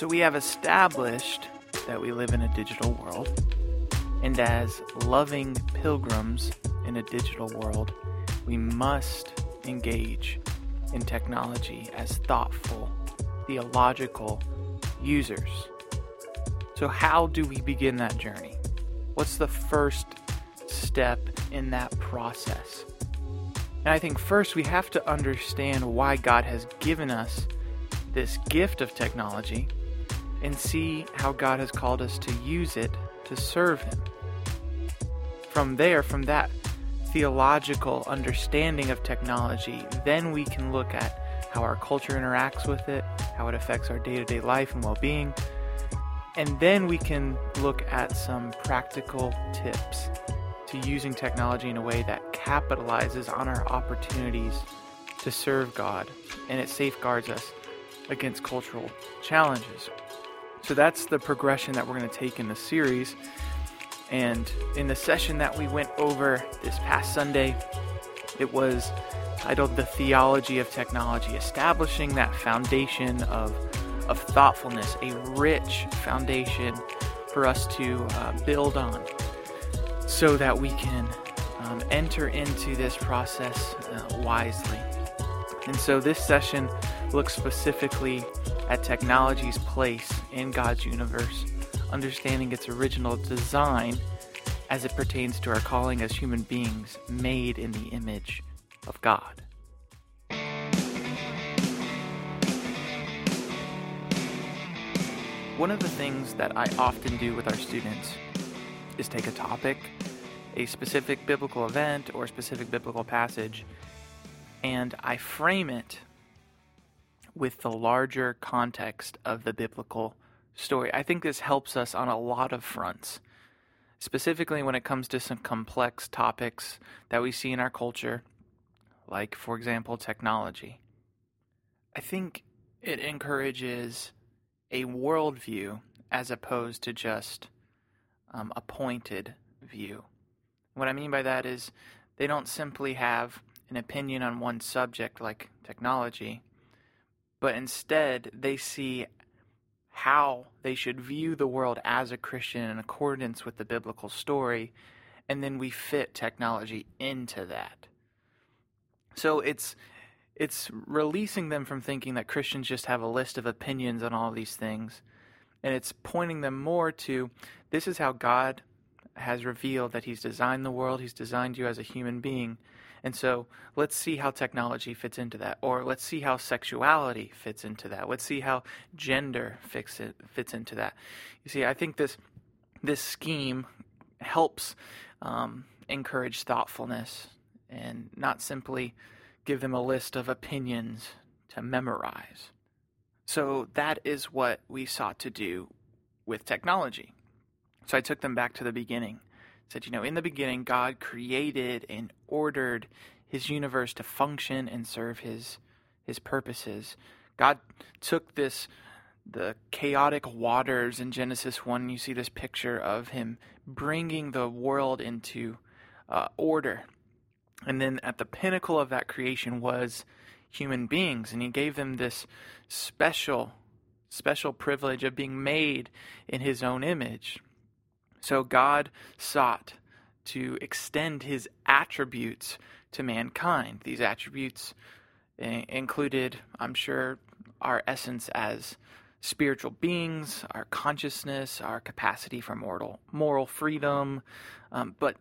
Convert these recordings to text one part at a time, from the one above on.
So we have established that we live in a digital world, and as loving pilgrims in a digital world, we must engage in technology as thoughtful, theological users. So, how do we begin that journey? What's the first step in that process? And I think first we have to understand why God has given us this gift of technology and see how God has called us to use it to serve Him. From there, from that theological understanding of technology, then we can look at how our culture interacts with it, how it affects our day to day life and well being, and then we can look at some practical tips to using technology in a way that capitalizes on our opportunities to serve God and it safeguards us against cultural challenges. So that's the progression that we're going to take in the series. And in the session that we went over this past Sunday, it was titled The Theology of Technology, establishing that foundation of, of thoughtfulness, a rich foundation for us to uh, build on so that we can um, enter into this process uh, wisely. And so this session looks specifically at technology's place in God's universe understanding its original design as it pertains to our calling as human beings made in the image of God. One of the things that I often do with our students is take a topic, a specific biblical event, or a specific biblical passage, and I frame it with the larger context of the biblical story. I think this helps us on a lot of fronts, specifically when it comes to some complex topics that we see in our culture, like, for example, technology. I think it encourages a worldview as opposed to just um, a pointed view. What I mean by that is they don't simply have an opinion on one subject like technology, but instead they see how they should view the world as a Christian in accordance with the biblical story, and then we fit technology into that. So it's it's releasing them from thinking that Christians just have a list of opinions on all these things, and it's pointing them more to this is how God has revealed that He's designed the world, He's designed you as a human being, and so let's see how technology fits into that, or let's see how sexuality fits into that. Let's see how gender fits it, fits into that. You see, I think this this scheme helps um, encourage thoughtfulness and not simply give them a list of opinions to memorize. So that is what we sought to do with technology. So I took them back to the beginning said, you know, in the beginning, God created and ordered his universe to function and serve his his purposes. God took this the chaotic waters in Genesis 1, you see this picture of him bringing the world into uh, order. And then at the pinnacle of that creation was human beings, and he gave them this special, special privilege of being made in his own image. So God sought to extend his attributes to mankind. These attributes eh, included, I'm sure, our essence as spiritual beings, our consciousness, our capacity for mortal moral freedom, um, but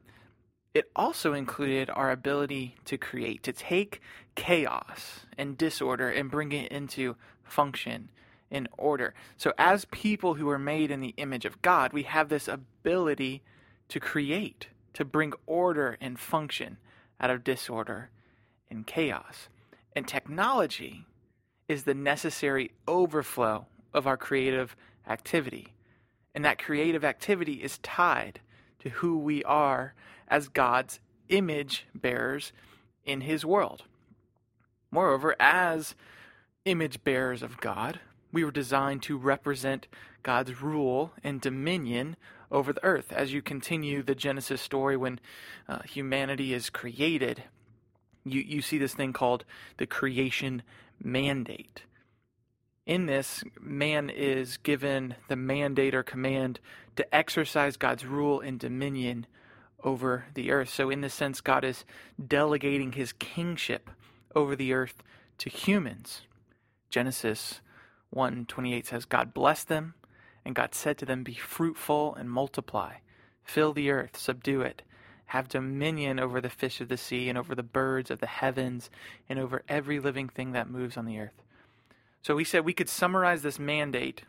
it also included our ability to create, to take chaos and disorder and bring it into function and order. So, as people who are made in the image of God, we have this ability to create, to bring order and function out of disorder and chaos. And technology is the necessary overflow of our creative activity. And that creative activity is tied to who we are as God's image bearers in His world. Moreover, as image bearers of God, we were designed to represent God's rule and dominion over the earth. As you continue the Genesis story, when uh, humanity is created, you, you see this thing called the creation mandate. In this, man is given the mandate or command to exercise God's rule and dominion over the earth. So, in this sense, God is delegating his kingship over the earth to humans. Genesis 1:28 says God blessed them and God said to them be fruitful and multiply fill the earth subdue it have dominion over the fish of the sea and over the birds of the heavens and over every living thing that moves on the earth. So we said we could summarize this mandate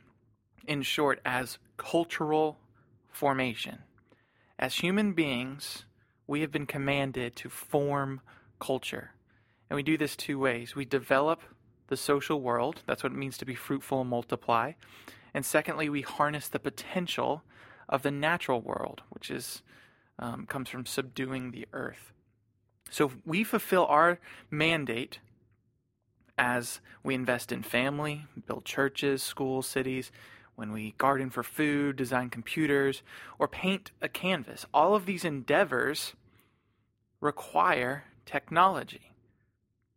in short as cultural formation. As human beings, we have been commanded to form culture. And we do this two ways. We develop the social world, that's what it means to be fruitful and multiply. And secondly, we harness the potential of the natural world, which is um, comes from subduing the earth. So we fulfill our mandate as we invest in family, build churches, schools, cities, when we garden for food, design computers, or paint a canvas. All of these endeavors require technology.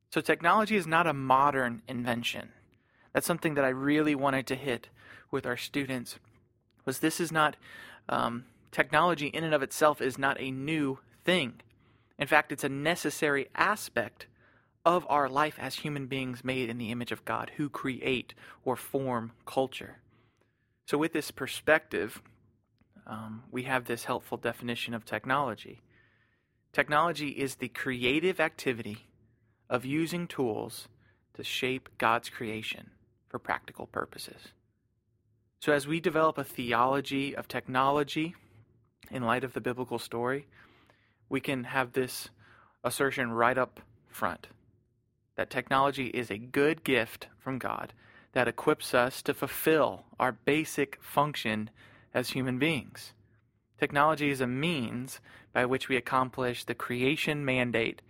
So technology is not a modern invention. That's something that I really wanted to hit with our students was this is not um, technology in and of itself is not a new thing. In fact, it's a necessary aspect of our life as human beings made in the image of God who create or form culture. So, with this perspective, um, we have this helpful definition of technology. Technology is the creative activity of using tools to shape God's creation for practical purposes. So, as we develop a theology of technology in light of the biblical story, we can have this assertion right up front that technology is a good gift from God that equips us to fulfill our basic function as human beings. Technology is a means by which we accomplish the creation mandate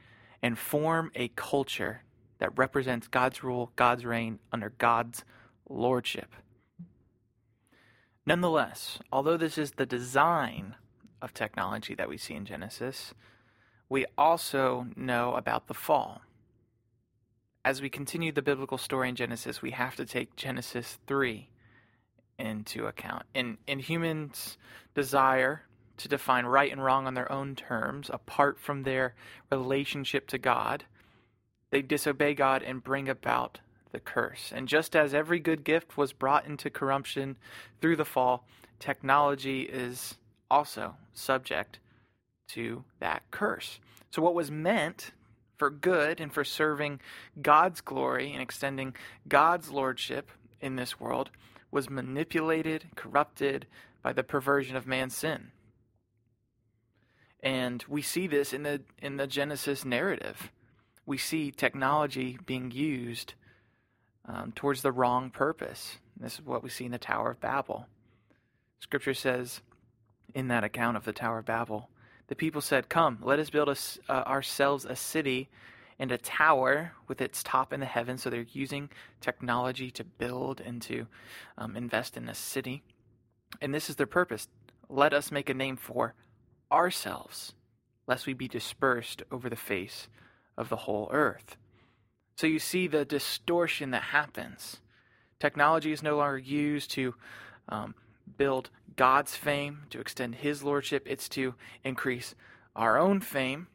and form a culture that represents God's rule, God's reign under God's lordship. Nonetheless, although this is the design of technology that we see in Genesis, we also know about the fall. As we continue the biblical story in Genesis, we have to take Genesis 3 into account. In, in humans' desire to define right and wrong on their own terms, apart from their relationship to God, they disobey God and bring about the curse. And just as every good gift was brought into corruption through the fall, technology is also subject to that curse. So, what was meant for good and for serving God's glory and extending God's lordship in this world was manipulated, corrupted by the perversion of man's sin. And we see this in the in the Genesis narrative. We see technology being used um, towards the wrong purpose. This is what we see in the Tower of Babel. Scripture says, in that account of the Tower of Babel. The people said, Come, let us build us, uh, ourselves a city and a tower with its top in the heavens. So they're using technology to build and to um, invest in a city. And this is their purpose. Let us make a name for ourselves, lest we be dispersed over the face of the whole earth. So you see the distortion that happens. Technology is no longer used to um, build God's fame, to extend His lordship, it's to increase our own fame,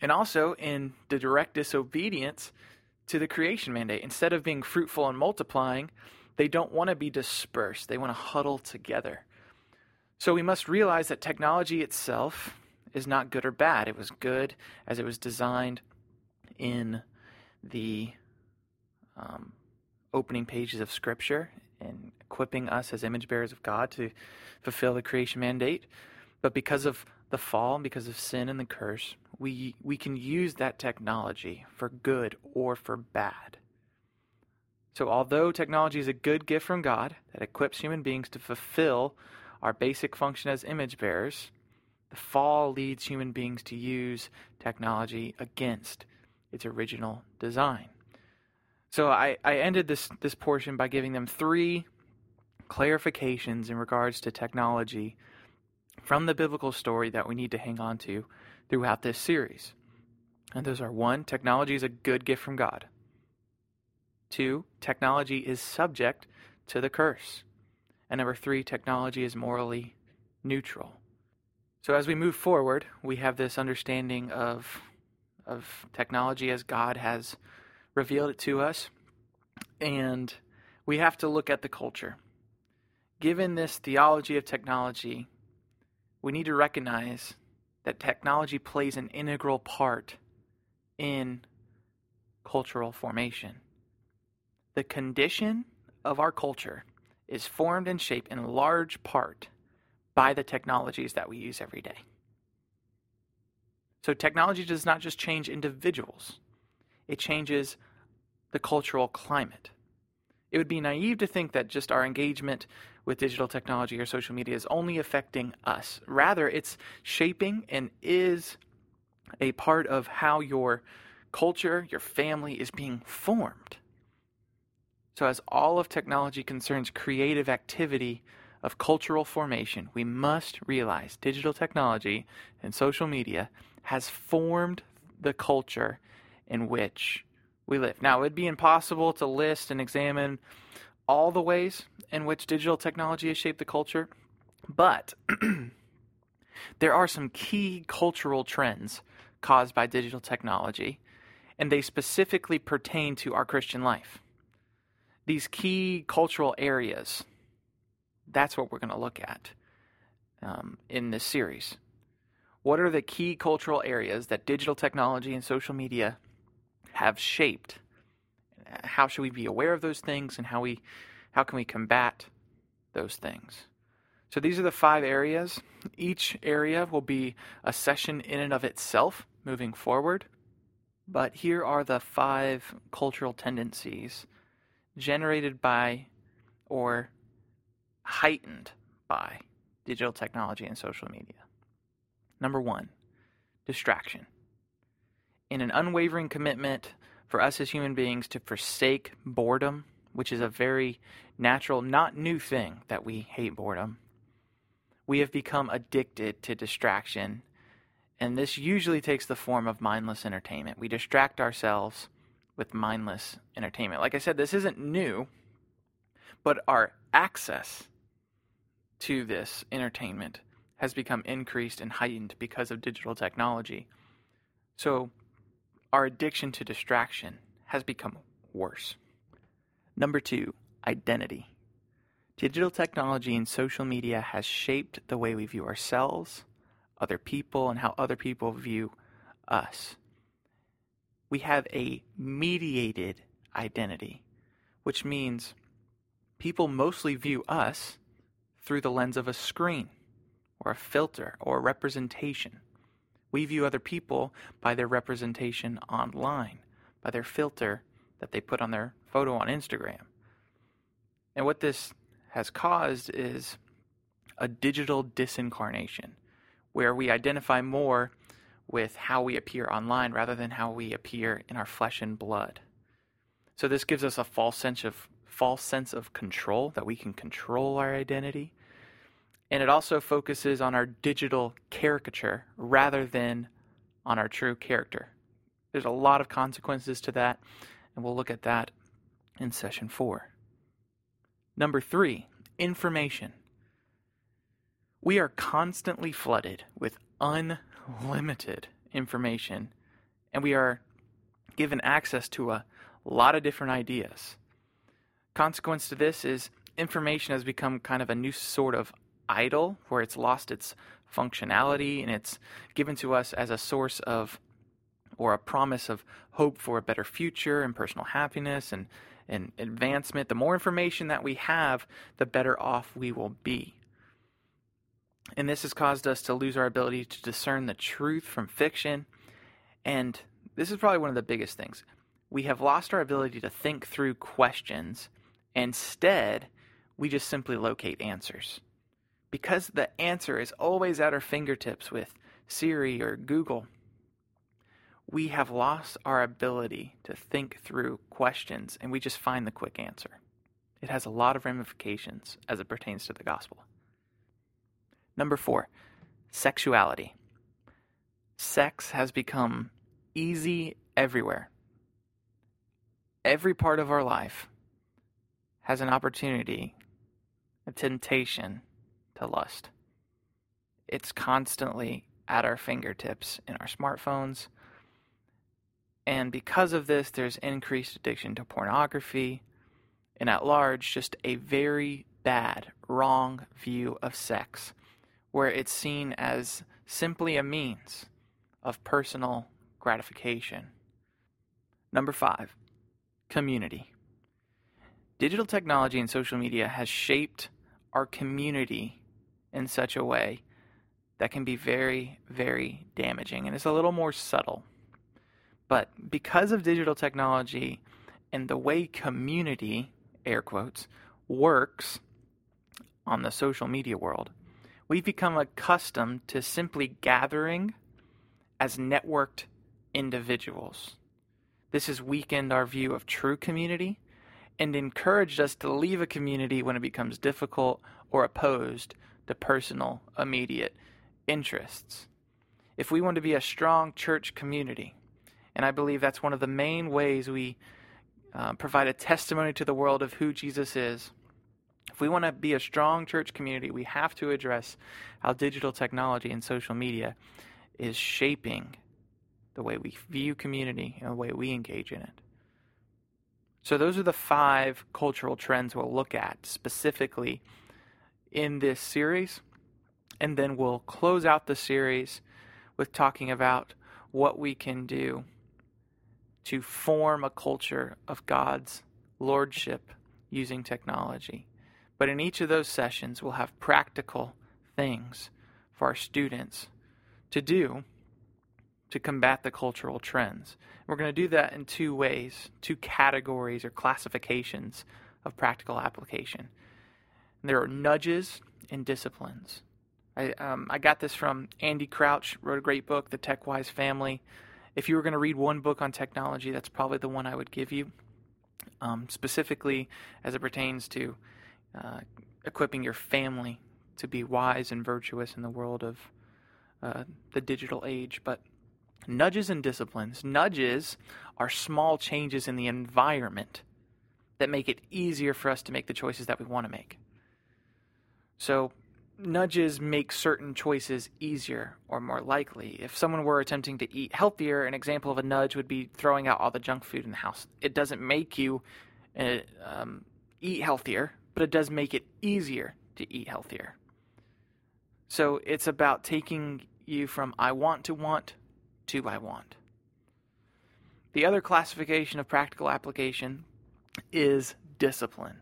and also in the direct disobedience to the creation mandate. Instead of being fruitful and multiplying, they don't want to be dispersed, they want to huddle together. So we must realize that technology itself is not good or bad. It was good as it was designed in the um, opening pages of Scripture and equipping us as image bearers of God to fulfill the creation mandate. But because of the fall because of sin and the curse, we, we can use that technology for good or for bad. So, although technology is a good gift from God that equips human beings to fulfill our basic function as image bearers, the fall leads human beings to use technology against its original design. So I, I ended this, this portion by giving them three clarifications in regards to technology from the biblical story that we need to hang on to throughout this series. And those are one, technology is a good gift from God. Two, technology is subject to the curse. And number three, technology is morally neutral. So as we move forward, we have this understanding of, of technology as God has revealed it to us. And we have to look at the culture. Given this theology of technology, we need to recognize that technology plays an integral part in cultural formation. The condition of our culture is formed and shaped in large part by the technologies that we use every day. So, technology does not just change individuals, it changes the cultural climate. It would be naive to think that just our engagement with digital technology or social media is only affecting us. Rather, it's shaping and is a part of how your culture, your family is being formed. So, as all of technology concerns creative activity of cultural formation, we must realize digital technology and social media has formed the culture in which we live. Now, it would be impossible to list and examine all the ways in which digital technology has shaped the culture, but there are some key cultural trends caused by digital technology, and they specifically pertain to our Christian life. These key cultural areas, that's what we're going to look at um, in this series. What are the key cultural areas that digital technology and social media have shaped? How should we be aware of those things and how we how can we combat those things? So these are the five areas. Each area will be a session in and of itself moving forward. But here are the five cultural tendencies generated by or heightened by digital technology and social media. Number one, distraction. In an unwavering commitment for us as human beings to forsake boredom, which is a very natural, not new thing that we hate boredom, we have become addicted to distraction. And this usually takes the form of mindless entertainment. We distract ourselves with mindless entertainment. Like I said, this isn't new, but our access to this entertainment has become increased and heightened because of digital technology. So, our addiction to distraction has become worse. Number two, identity. Digital technology and social media has shaped the way we view ourselves, other people, and how other people view us. We have a mediated identity, which means people mostly view us through the lens of a screen or a filter or a representation. We view other people by their representation online, by their filter that they put on their photo on Instagram. And what this has caused is a digital disincarnation, where we identify more with how we appear online rather than how we appear in our flesh and blood. So this gives us a false sense of false sense of control that we can control our identity and it also focuses on our digital caricature rather than on our true character. There's a lot of consequences to that, and we'll look at that in session four. Number three, information. We are constantly flooded with unlimited information, and we are given access to a lot of different ideas. Consequence to this is information has become kind of a new sort of idol, where it's lost its functionality and it's given to us as a source of or a promise of hope for a better future and personal happiness and, and advancement. The more information that we have, the better off we will be. And this has caused us to lose our ability to discern the truth from fiction. And this is probably one of the biggest things. We have lost our ability to think through questions. Instead, we just simply locate answers because the answer is always at our fingertips with Siri or Google, we have lost our ability to think through questions and we just find the quick answer. It has a lot of ramifications as it pertains to the gospel. Number four, sexuality. Sex has become easy everywhere. Every part of our life has an opportunity, a temptation to lust. It's constantly at our fingertips in our smartphones. And because of this, there's increased addiction to pornography, and at large, just a very bad, wrong view of sex, where it's seen as simply a means of personal gratification. Number five, community. Digital technology and social media has shaped our community in such a way that can be very, very damaging. And it's a little more subtle. But because of digital technology and the way community, air quotes, works on the social media world, we've become accustomed to simply gathering as networked individuals. This has weakened our view of true community and encouraged us to leave a community when it becomes difficult or opposed to personal, immediate interests. If we want to be a strong church community, and I believe that's one of the main ways we uh, provide a testimony to the world of who Jesus is. If we want to be a strong church community, we have to address how digital technology and social media is shaping the way we view community and the way we engage in it. So, those are the five cultural trends we'll look at specifically in this series. And then we'll close out the series with talking about what we can do to form a culture of God's lordship using technology. But in each of those sessions, we'll have practical things for our students to do to combat the cultural trends. We're going to do that in two ways, two categories or classifications of practical application. There are nudges and disciplines. I, um, I got this from Andy Crouch, wrote a great book, The TechWise Family. If you were going to read one book on technology, that's probably the one I would give you, um, specifically as it pertains to uh, equipping your family to be wise and virtuous in the world of uh, the digital age. But nudges and disciplines. Nudges are small changes in the environment that make it easier for us to make the choices that we want to make. So, nudges make certain choices easier or more likely. If someone were attempting to eat healthier, an example of a nudge would be throwing out all the junk food in the house. It doesn't make you uh, um, eat healthier, but it does make it easier to eat healthier. So it's about taking you from I want to want to I want. The other classification of practical application is discipline.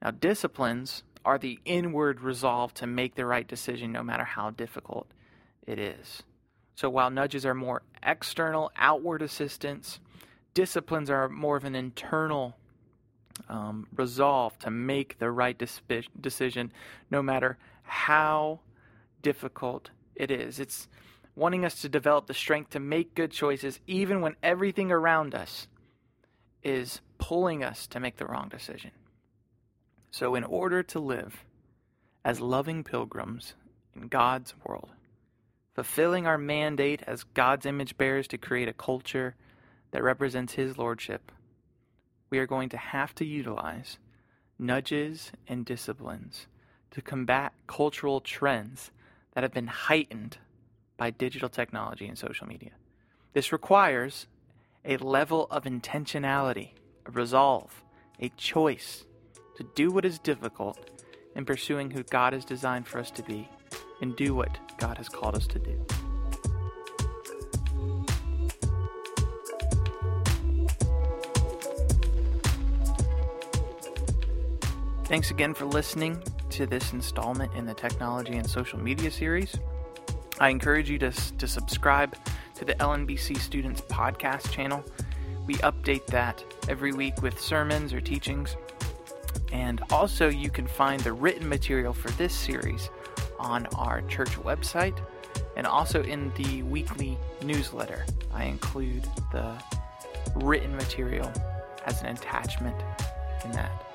Now, disciplines are the inward resolve to make the right decision no matter how difficult it is. So while nudges are more external, outward assistance, disciplines are more of an internal um, resolve to make the right decision no matter how difficult it is. It's wanting us to develop the strength to make good choices even when everything around us is pulling us to make the wrong decision. So, in order to live as loving pilgrims in God's world, fulfilling our mandate as God's image bearers to create a culture that represents His Lordship, we are going to have to utilize nudges and disciplines to combat cultural trends that have been heightened by digital technology and social media. This requires a level of intentionality, a resolve, a choice to do what is difficult in pursuing who God has designed for us to be and do what God has called us to do. Thanks again for listening to this installment in the Technology and Social Media series. I encourage you to, to subscribe to the LNBC Students Podcast channel. We update that every week with sermons or teachings and also, you can find the written material for this series on our church website and also in the weekly newsletter. I include the written material as an attachment in that.